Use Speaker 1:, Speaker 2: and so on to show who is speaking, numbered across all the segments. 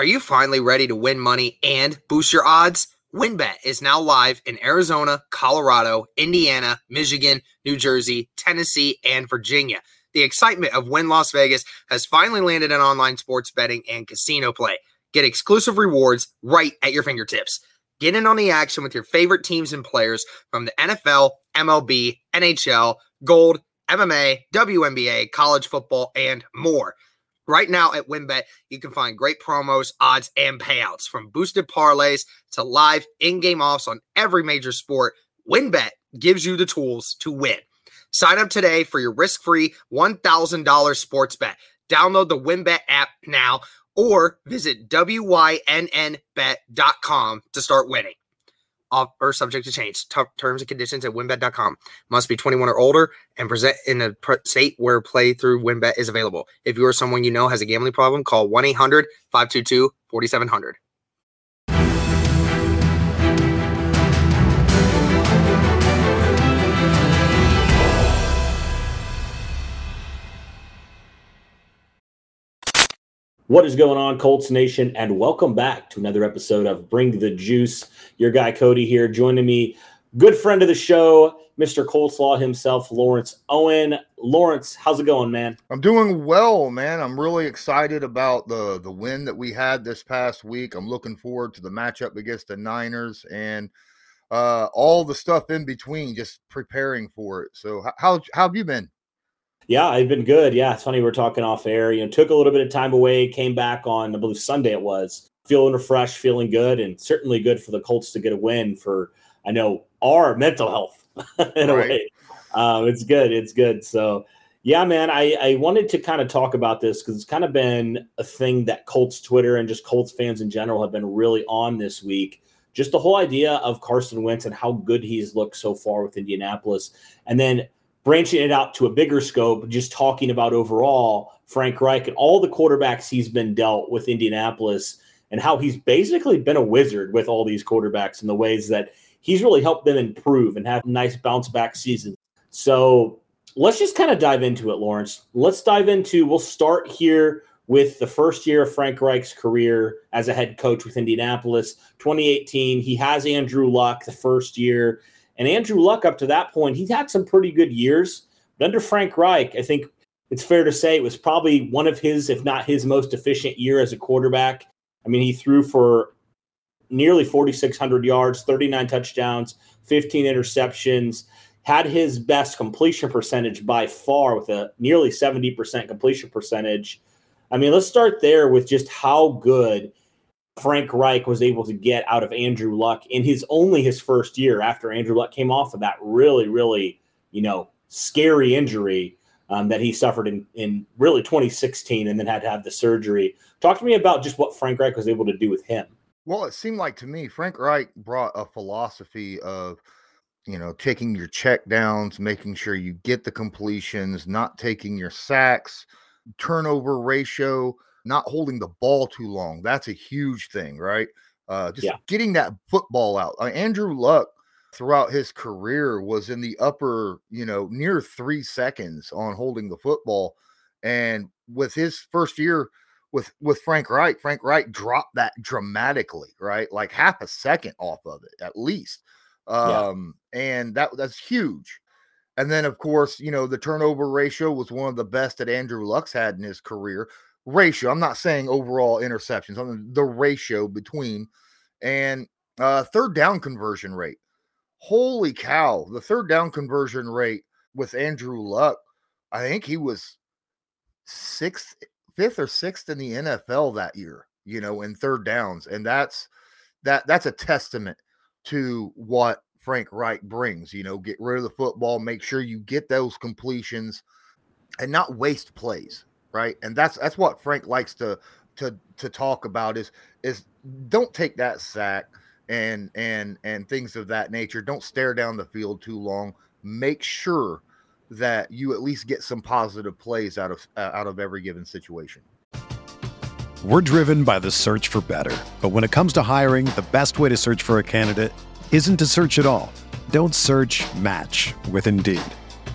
Speaker 1: Are you finally ready to win money and boost your odds? WynnBET is now live in Arizona, Colorado, Indiana, Michigan, New Jersey, Tennessee, and Virginia. The excitement of Wynn Las Vegas has finally landed in online sports betting and casino play. Get exclusive rewards right at your fingertips. Get in on the action with your favorite teams and players from the NFL, MLB, NHL, Gold, MMA, WNBA, college football, and more. Right now at WynnBET, you can find great promos, odds, and payouts from boosted parlays to live in game offs on every major sport. WynnBET gives you the tools to win. Sign up today for your risk free $1,000 sports bet. Download the WynnBET app now or visit WYNNBet.com to start winning offer subject to change. T- terms and conditions at WynnBET.com. Must be 21 or older and present in a state where play through winbet is available. If you or someone you know has a gambling problem, call 1 800 522 4700.
Speaker 2: What is going on, Colts Nation? And welcome back to another episode of Bring the Juice. Your guy Cody here, joining me, good friend of the show, Mr. Coleslaw himself, Lawrence Owen. Lawrence, how's it going, man?
Speaker 3: I'm doing well, man. I'm really excited about the the win that we had this past week. I'm looking forward to the matchup against the Niners and uh, all the stuff in between, just preparing for it. So, how how have you been?
Speaker 2: Yeah, I've been good. Yeah, it's funny we are talking off air. You know, took a little bit of time away, came back on I believe Sunday it was, feeling refreshed, feeling good, and certainly good for the Colts to get a win for I know our mental health in right. a way. Um, it's good. It's good. So yeah, man, I, I wanted to kind of talk about this because it's kind of been a thing that Colts Twitter and just Colts fans in general have been really on this week. Just the whole idea of Carson Wentz and how good he's looked so far with Indianapolis. And then branching it out to a bigger scope, just talking about overall Frank Reich and all the quarterbacks he's been dealt with Indianapolis and how he's basically been a wizard with all these quarterbacks and the ways that he's really helped them improve and have nice bounce back seasons. So let's just kind of dive into it, Lawrence. Let's dive into, we'll start here with the first year of Frank Reich's career as a head coach with Indianapolis, 2018. He has Andrew Luck the first year. And Andrew Luck, up to that point, he's had some pretty good years. But under Frank Reich, I think it's fair to say it was probably one of his, if not his most efficient year as a quarterback. I mean, he threw for nearly 4,600 yards, 39 touchdowns, 15 interceptions, had his best completion percentage by far with a nearly 70% completion percentage. I mean, let's start there with just how good Frank Reich was able to get out of Andrew Luck in his only his first year after Andrew Luck came off of that really, really, you know, scary injury um, that he suffered in, in really 2016 and then had to have the surgery. Talk to me about just what Frank Reich was able to do with him.
Speaker 3: Well, it seemed like to me, Frank Reich brought a philosophy of, you know, taking your check downs, making sure you get the completions, not taking your sacks, turnover ratio not holding the ball too long. That's a huge thing, right? Uh, just yeah. getting that football out. Uh, Andrew Luck throughout his career was in the upper, you know, near three seconds on holding the football. And with his first year with with Frank Reich, Frank Reich dropped that dramatically, right? Like half a second off of it at least. Um, yeah. and that that's huge. And then, of course, you know, the turnover ratio was one of the best that Andrew Luck's had in his career ratio. I'm not saying overall interceptions, on the ratio between and uh, third down conversion rate. Holy cow, the third down conversion rate with Andrew Luck, I think he was sixth, fifth or sixth in the NFL that year, you know, in third downs. And that's that that's a testament to what Frank Reich brings, you know, get rid of the football, make sure you get those completions and not waste plays right? And that's that's what Frank likes to to to talk about is is don't take that sack and and and things of that nature. Don't stare down the field too long. Make sure that you at least get some positive plays out of uh, out of every given situation.
Speaker 4: We're driven by the search for better. But when it comes to hiring, the best way to search for a candidate isn't to search at all. Don't search, match with Indeed.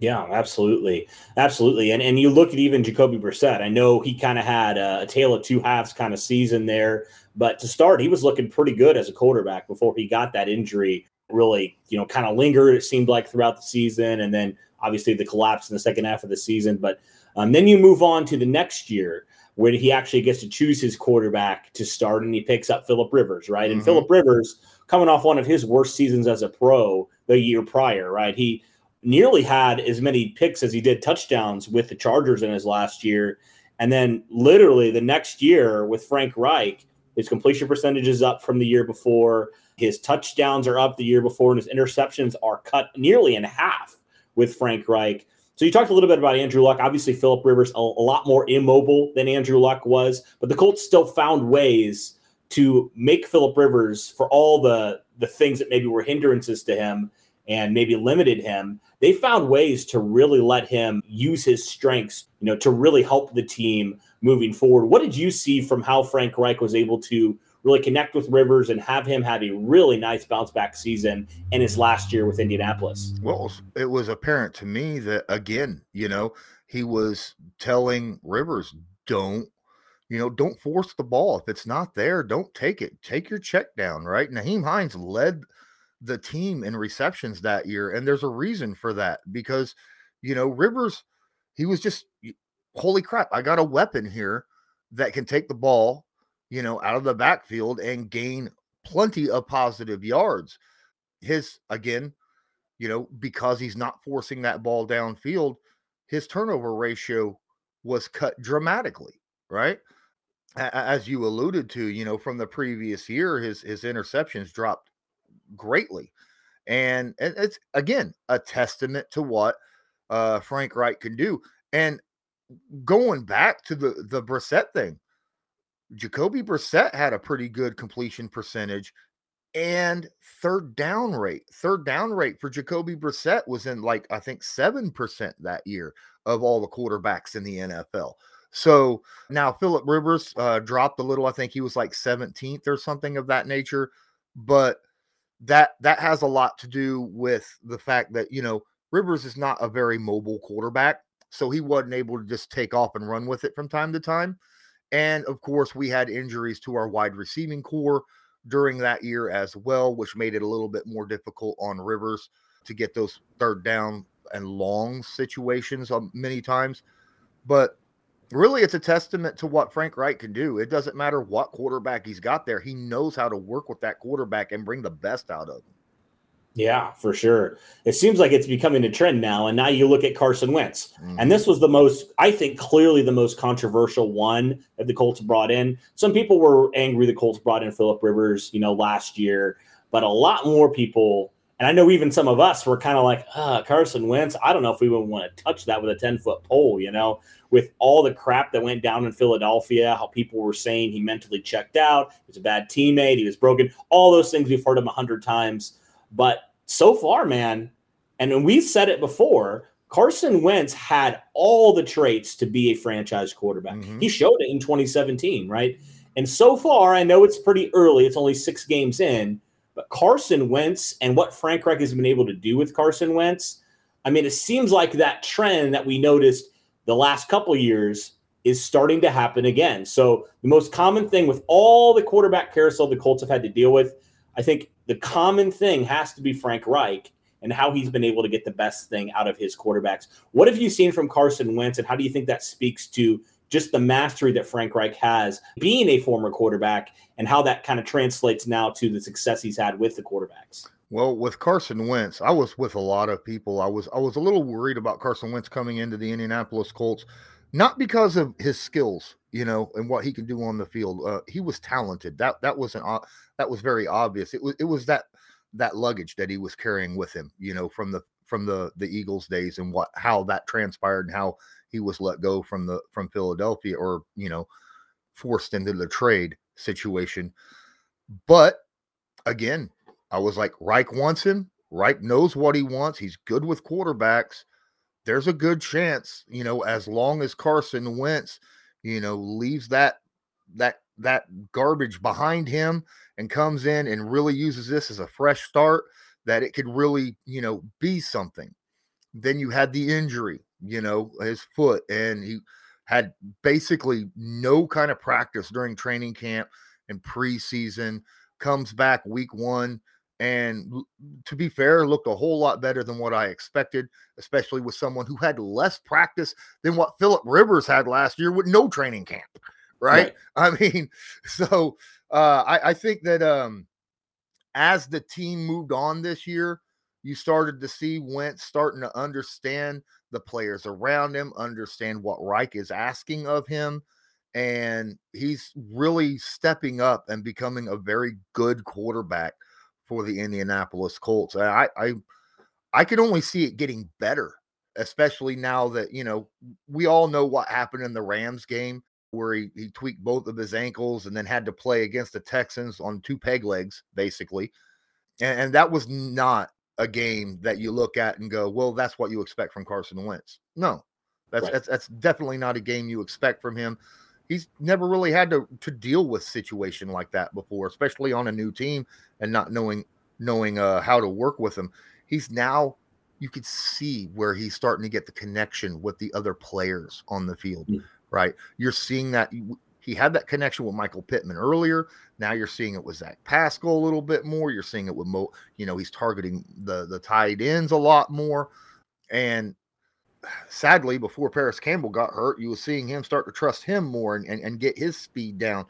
Speaker 2: Yeah, absolutely, absolutely. And and you look at even Jacoby Brissett. I know he kind of had a, a tale of two halves kind of season there, but to start, he was looking pretty good as a quarterback before he got that injury. Really, you know, kind of lingered. It seemed like throughout the season, and then obviously the collapse in the second half of the season. But um, then you move on to the next year where he actually gets to choose his quarterback to start, and he picks up Philip Rivers, right? And
Speaker 3: Mhm.
Speaker 2: Philip Rivers coming off one of his worst seasons as a pro the year prior, right? He nearly had as many picks as he did touchdowns with the Chargers in his last year. And then literally the next year with Frank Reich, his completion percentage is up from the year before. His touchdowns are up the year before, and his interceptions are cut nearly in half with Frank Reich. So you talked a little bit about Andrew Luck. Obviously, Philip Rivers a, a lot more immobile than Andrew Luck was, but the Colts still found ways to make Philip Rivers for all the the things that maybe were hindrances to him and maybe limited him. They found ways to really let him use his strengths, you know, to really help the team moving forward. What did you see from how Frank Reich was able to really connect with Rivers and have him have a really nice bounce back season in his last year with Indianapolis?
Speaker 3: Well, it was apparent to me that again, you know, he was telling Rivers, "Don't, you know, don't force the ball. If it's not there, don't take it. Take your check down." Right? Nyheim Hines led the team in receptions that year, and there's a reason for that because, you know, Rivers, he was just, holy crap! I got a weapon here that can take the ball, you know, out of the backfield and gain plenty of positive yards. His again, you know, because he's not forcing that ball downfield, his turnover ratio was cut dramatically, right? As you alluded to, you know, from the previous year, his his interceptions dropped greatly. And it's again a testament to what uh Frank Reich can do. And going back to the the Brissett thing, Jacoby Brissett had a pretty good completion percentage and third down rate. Third down rate for Jacoby Brissett was in like I think 7% that year of all the quarterbacks in the NFL. So now Philip Rivers uh, dropped a little. I think he was like 17th or something of that nature, but that that has a lot to do with the fact that you know Rivers is not a very mobile quarterback, so he wasn't able to just take off and run with it from time to time. And of course, we had injuries to our wide receiving corps during that year as well, which made it a little bit more difficult on Rivers to get those third down and long situations um, many times. But really, it's a testament to what Frank Reich can do. It doesn't matter what quarterback he's got there, he knows how to work with that quarterback and bring the best out of him.
Speaker 2: Yeah, for sure. It seems like it's becoming a trend now. And now you look at Carson Wentz.
Speaker 3: Mhm.
Speaker 2: And this was the most, I think, clearly the most controversial one that the Colts brought in. Some people were angry the Colts brought in Philip Rivers, you know, last year, but a lot more people, and I know even some of us were kind of like, ah, Carson Wentz. I don't know if we would want to touch that with a 10 foot pole, you know, with all the crap that went down in Philadelphia, how people were saying he mentally checked out, he was a bad teammate, he was broken, all those things we've heard him a hundred times. But so far, man, and we said it before, Carson Wentz had all the traits to be a franchise quarterback.
Speaker 3: Mhm.
Speaker 2: He showed it in 2017, right? And so far, I know it's pretty early, it's only six games in, but Carson Wentz and what Frank Reich has been able to do with Carson Wentz, I mean, it seems like that trend that we noticed the last couple years is starting to happen again. So the most common thing with all the quarterback carousel the Colts have had to deal with, I think the common thing has to be Frank Reich and how he's been able to get the best thing out of his quarterbacks. What have you seen from Carson Wentz, and how do you think that speaks to just the mastery that Frank Reich has being a former quarterback and how that kind of translates now to the success he's had with the quarterbacks.
Speaker 3: Well, with Carson Wentz, I was with a lot of people. I was I was a little worried about Carson Wentz coming into the Indianapolis Colts, not because of his skills, you know, and what he can do on the field. Uh, he was talented. That that wasn't that was very obvious. It was it was that that luggage that he was carrying with him, you know, from the from the the Eagles days and what how that transpired and how he was let go from the from Philadelphia or you know forced into the trade situation. But again, I was like, Reich wants him. Reich knows what he wants. He's good with quarterbacks. There's a good chance, you know, as long as Carson Wentz, you know, leaves that that that garbage behind him and comes in and really uses this as a fresh start, that it could really, you know, be something. Then you had the injury, you know, his foot, and he had basically no kind of practice during training camp and preseason. Comes back week one, and to be fair, looked a whole lot better than what I expected, especially with someone who had less practice than what Philip Rivers had last year with no training camp. Right? right. I mean, so uh, I, I think that um, as the team moved on this year, you started to see Wentz starting to understand the players around him, understand what Reich is asking of him. And he's really stepping up and becoming a very good quarterback for the Indianapolis Colts. I I I can only see it getting better, especially now that you know we all know what happened in the Rams game where he, he tweaked both of his ankles and then had to play against the Texans on two peg legs, basically. And, and that was not a game that you look at and go, well, that's what you expect from Carson Wentz. No, that's right. that's that's definitely not a game you expect from him he's never really had to to deal with situation like that before, especially on a new team and not knowing knowing uh, how to work with him. He's now you could see where he's starting to get the connection with the other players on the field, mm. Right? You're seeing that he had that connection with Michael Pittman earlier. Now you're seeing it with Zach Pascal a little bit more. You're seeing it with Mo, you know, he's targeting the the tight ends a lot more. And sadly, before Parris Campbell got hurt, you were seeing him start to trust him more and, and, and get his speed down.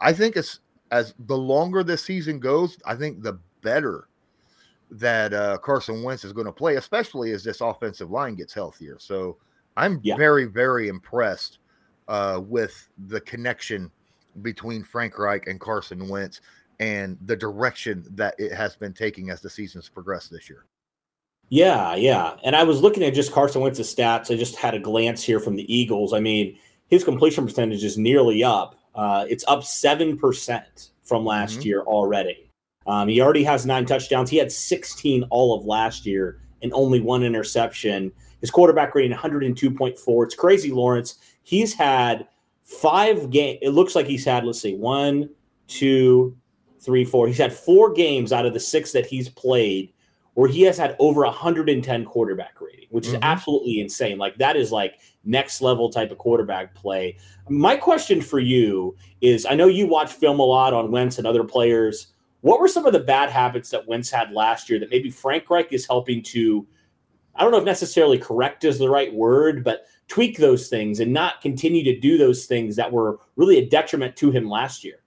Speaker 3: I think as as the longer the season goes, I think the better that uh, Carson Wentz is going to play, especially as this offensive line gets healthier. So I'm yeah. very, very impressed uh, with the connection between Frank Reich and Carson Wentz and the direction that it has been taking as the season's progressed this year.
Speaker 2: Yeah, yeah. And I was looking at just Carson Wentz's stats. I just had a glance here from the Eagles. I mean, his completion percentage is nearly up. Uh, it's up 7% from last mm-hmm. year already. Um, he already has nine touchdowns. He had 16 all of last year and only one interception. His quarterback rating 102.4. It's crazy, Lawrence. He's had five games. It looks like he's had, let's see, one, two, three, four. He's had four games out of the six that he's played where he has had over 110 quarterback rating, which is mm-hmm. absolutely insane. Like that is like next level type of quarterback play. My question for you is I know you watch film a lot on Wentz and other players. What were some of the bad habits that Wentz had last year that maybe Frank Reich is helping to, I don't know if necessarily correct is the right word, but tweak those things and not continue to do those things that were really a detriment to him last year?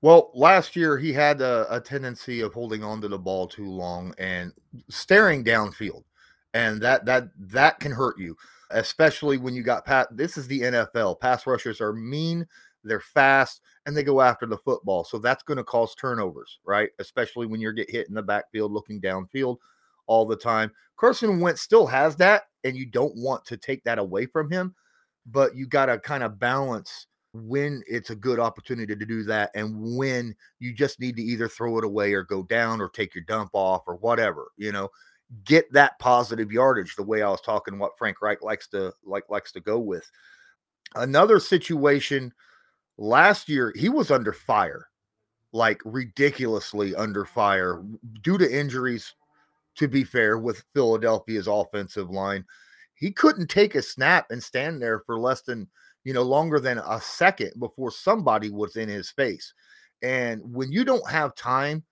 Speaker 3: Well, last year he had a, a, tendency of holding on to the ball too long and staring downfield, and that that that can hurt you, especially when you got pat. This is the NFL. Pass rushers are mean, they're fast, and they go after the football. So that's going to cause turnovers, right? Especially when you're get hit in the backfield, looking downfield all the time. Carson Wentz still has that, and you don't want to take that away from him, but you got to kind of balance when it's a good opportunity to do that and when you just need to either throw it away or go down or take your dump off or whatever you know get that positive yardage the way i was talking what frank reich likes to like likes to go with another situation last year he was under fire like ridiculously under fire due to injuries to be fair with philadelphia's offensive line he couldn't take a snap and stand there for less than you know, longer than a second before somebody was in his face. And when you don't have time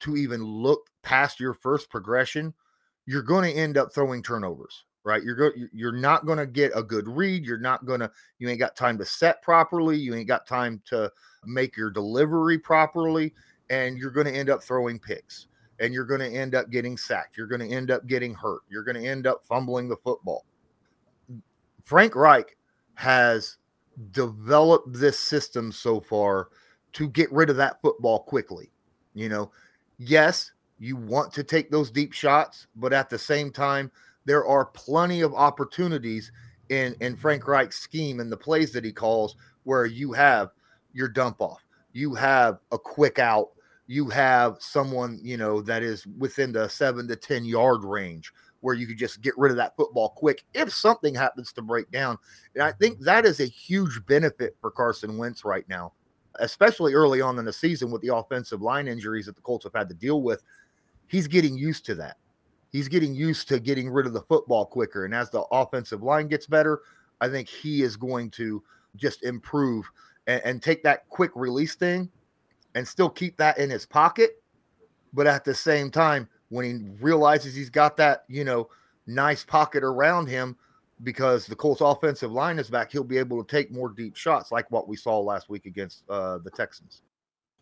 Speaker 3: to even look past your first progression, you're going to end up throwing turnovers. right? You're go- you're not going to get a good read. You're not going to you ain't got time to set properly. You ain't got time to make your delivery properly and you're going to end up throwing picks and you're going to end up getting sacked. You're going to end up getting hurt. You're going to end up fumbling the football. Frank Reich has developed this system so far to get rid of that football quickly. You know, yes, you want to take those deep shots, but at the same time, there are plenty of opportunities in in Frank Reich's scheme and the plays that he calls where you have your dump off, you have a quick out, you have someone you know that is within the seven to ten yard range where you could just get rid of that football quick if something happens to break down. And I mm-hmm. think that is a huge benefit for Carson Wentz right now, especially early on in the season with the offensive line injuries that the Colts have had to deal with. He's getting used to that. He's getting used to getting rid of the football quicker. And as the offensive line gets better, I think he is going to just improve and, and take that quick release thing and still keep that in his pocket. But at the same time, when he realizes he's got that, you know, nice pocket around him because the Colts offensive line is back, he'll be able to take more deep shots like what we saw last week against uh, the Texans.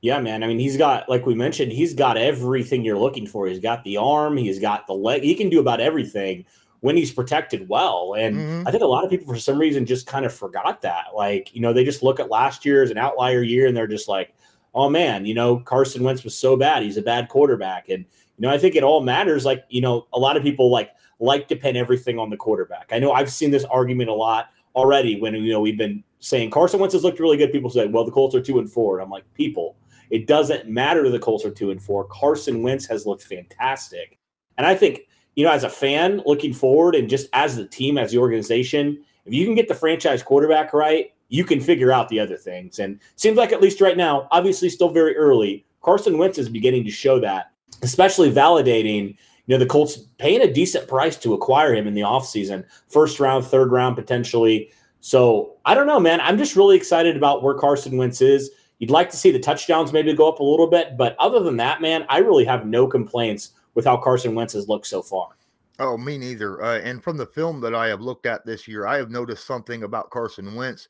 Speaker 2: Yeah, man. I mean, he's got, like we mentioned, he's got everything you're looking for. He's got the arm, he's got the leg. He can do about everything when he's protected well. And mm-hmm. I think a lot of people, for some reason, just kind of forgot that. Like, you know, they just look at last year as an outlier year and they're just like, oh man, you know, Carson Wentz was so bad. He's a bad quarterback. And, you know, I think it all matters. Like, you know, a lot of people like like to pin everything on the quarterback. I know I've seen this argument a lot already when, you know, we've been saying Carson Wentz has looked really good. People say, well, the Colts are two and four. And I'm like, people, it doesn't matter to the Colts are two and four. Carson Wentz has looked fantastic. And I think, you know, as a fan looking forward and just as the team, as the organization, if you can get the franchise quarterback right, you can figure out the other things. And seems like at least right now, obviously still very early, Carson Wentz is beginning to show that, especially validating, you know, the Colts paying a decent price to acquire him in the offseason, first round, third round potentially. So I don't know, man. I'm just really excited about where Carson Wentz is. You'd like to see the touchdowns maybe go up a little bit, but other than that, man, I really have no complaints with how Carson Wentz has looked so far.
Speaker 3: Oh, me neither. Uh, and from the film that I have looked at this year, I have noticed something about Carson Wentz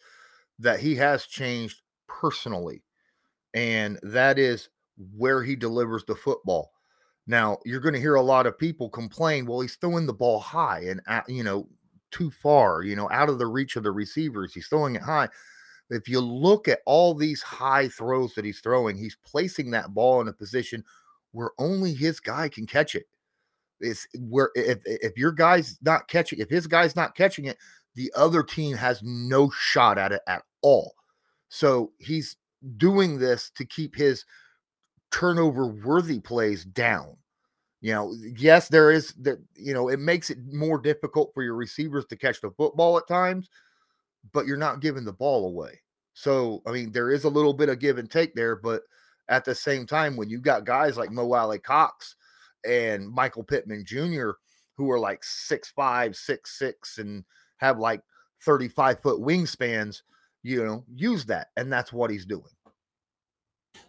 Speaker 3: that he has changed personally, and that is where he delivers the football. Now, you're going to hear a lot of people complain, well, he's throwing the ball high and, you know, too far, you know, out of the reach of the receivers. He's throwing it high. If you look at all these high throws that he's throwing, he's placing that ball in a position where only his guy can catch it. It's where if if your guy's not catching, if his guy's not catching it, the other team has no shot at it at all. So he's doing this to keep his turnover worthy plays down. You know, yes, there is that, you know, it makes it more difficult for your receivers to catch the football at times, but you're not giving the ball away. So, I mean, there is a little bit of give and take there, but at the same time, when you got guys like Mo Alie-Cox and Michael Pittman Jr., who are like six five, six six, and have like 35 foot wingspans, you know, use that. And that's what he's doing.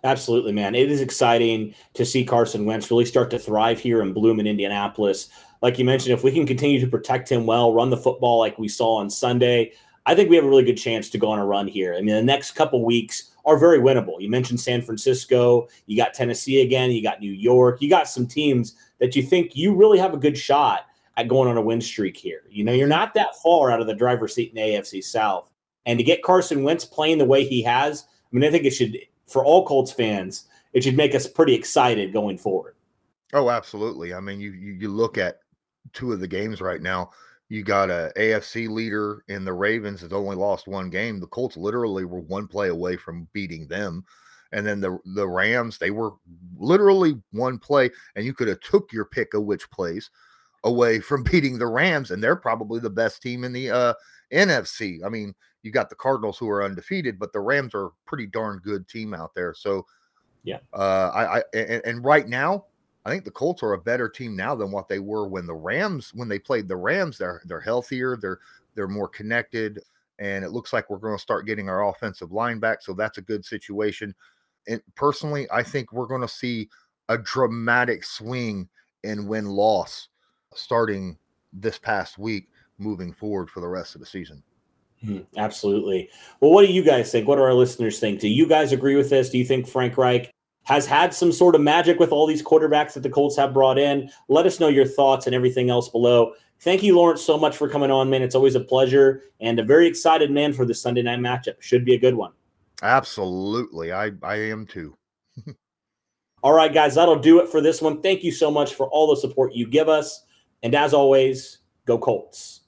Speaker 2: Absolutely, man. It is exciting to see Carson Wentz really start to thrive here and bloom in Indianapolis. Like you mentioned, if we can continue to protect him well, run the football like we saw on Sunday, I think we have a really good chance to go on a run here. I mean, the next couple weeks are very winnable. You mentioned San Francisco, you got Tennessee again, you got New York, you got some teams that you think you really have a good shot at going on a win streak here. You know, you're not that far out of the driver's seat in AFC South. And to get Carson Wentz playing the way he has, I mean, I think it should, for all Colts fans, it should make us pretty excited going forward.
Speaker 3: Oh, absolutely. I mean, you you, you look at two of the games right now. You got a AFC leader in the Ravens has only lost one game. The Colts literally were one play away from beating them. And then the the Rams, they were literally one play, and you could have took your pick of which plays away from beating the Rams, and they're probably the best team in the uh, NFC. I mean, you got the Cardinals who are undefeated, but the Rams are a pretty darn good team out there. So,
Speaker 2: yeah,
Speaker 3: uh, I, I and, and right now, I think the Colts are a better team now than what they were when the Rams when they played the Rams. They're they're healthier, they're they're more connected, and it looks like we're going to start getting our offensive line back. So that's a good situation. And personally, I think we're going to see a dramatic swing in win loss starting this past week. moving forward for the rest of the season.
Speaker 2: Mm, absolutely. Well, what do you guys think? What do our listeners think? Do you guys agree with this? Do you think Frank Reich has had some sort of magic with all these quarterbacks that the Colts have brought in? Let us know your thoughts and everything else below. Thank you, Lawrence, so much for coming on, man. It's always a pleasure and a very excited man for the Sunday night matchup. Should be a good one.
Speaker 3: Absolutely. I, I am too.
Speaker 2: all right, guys, that'll do it for this one. Thank you so much for all the support you give us. And as always, go Colts.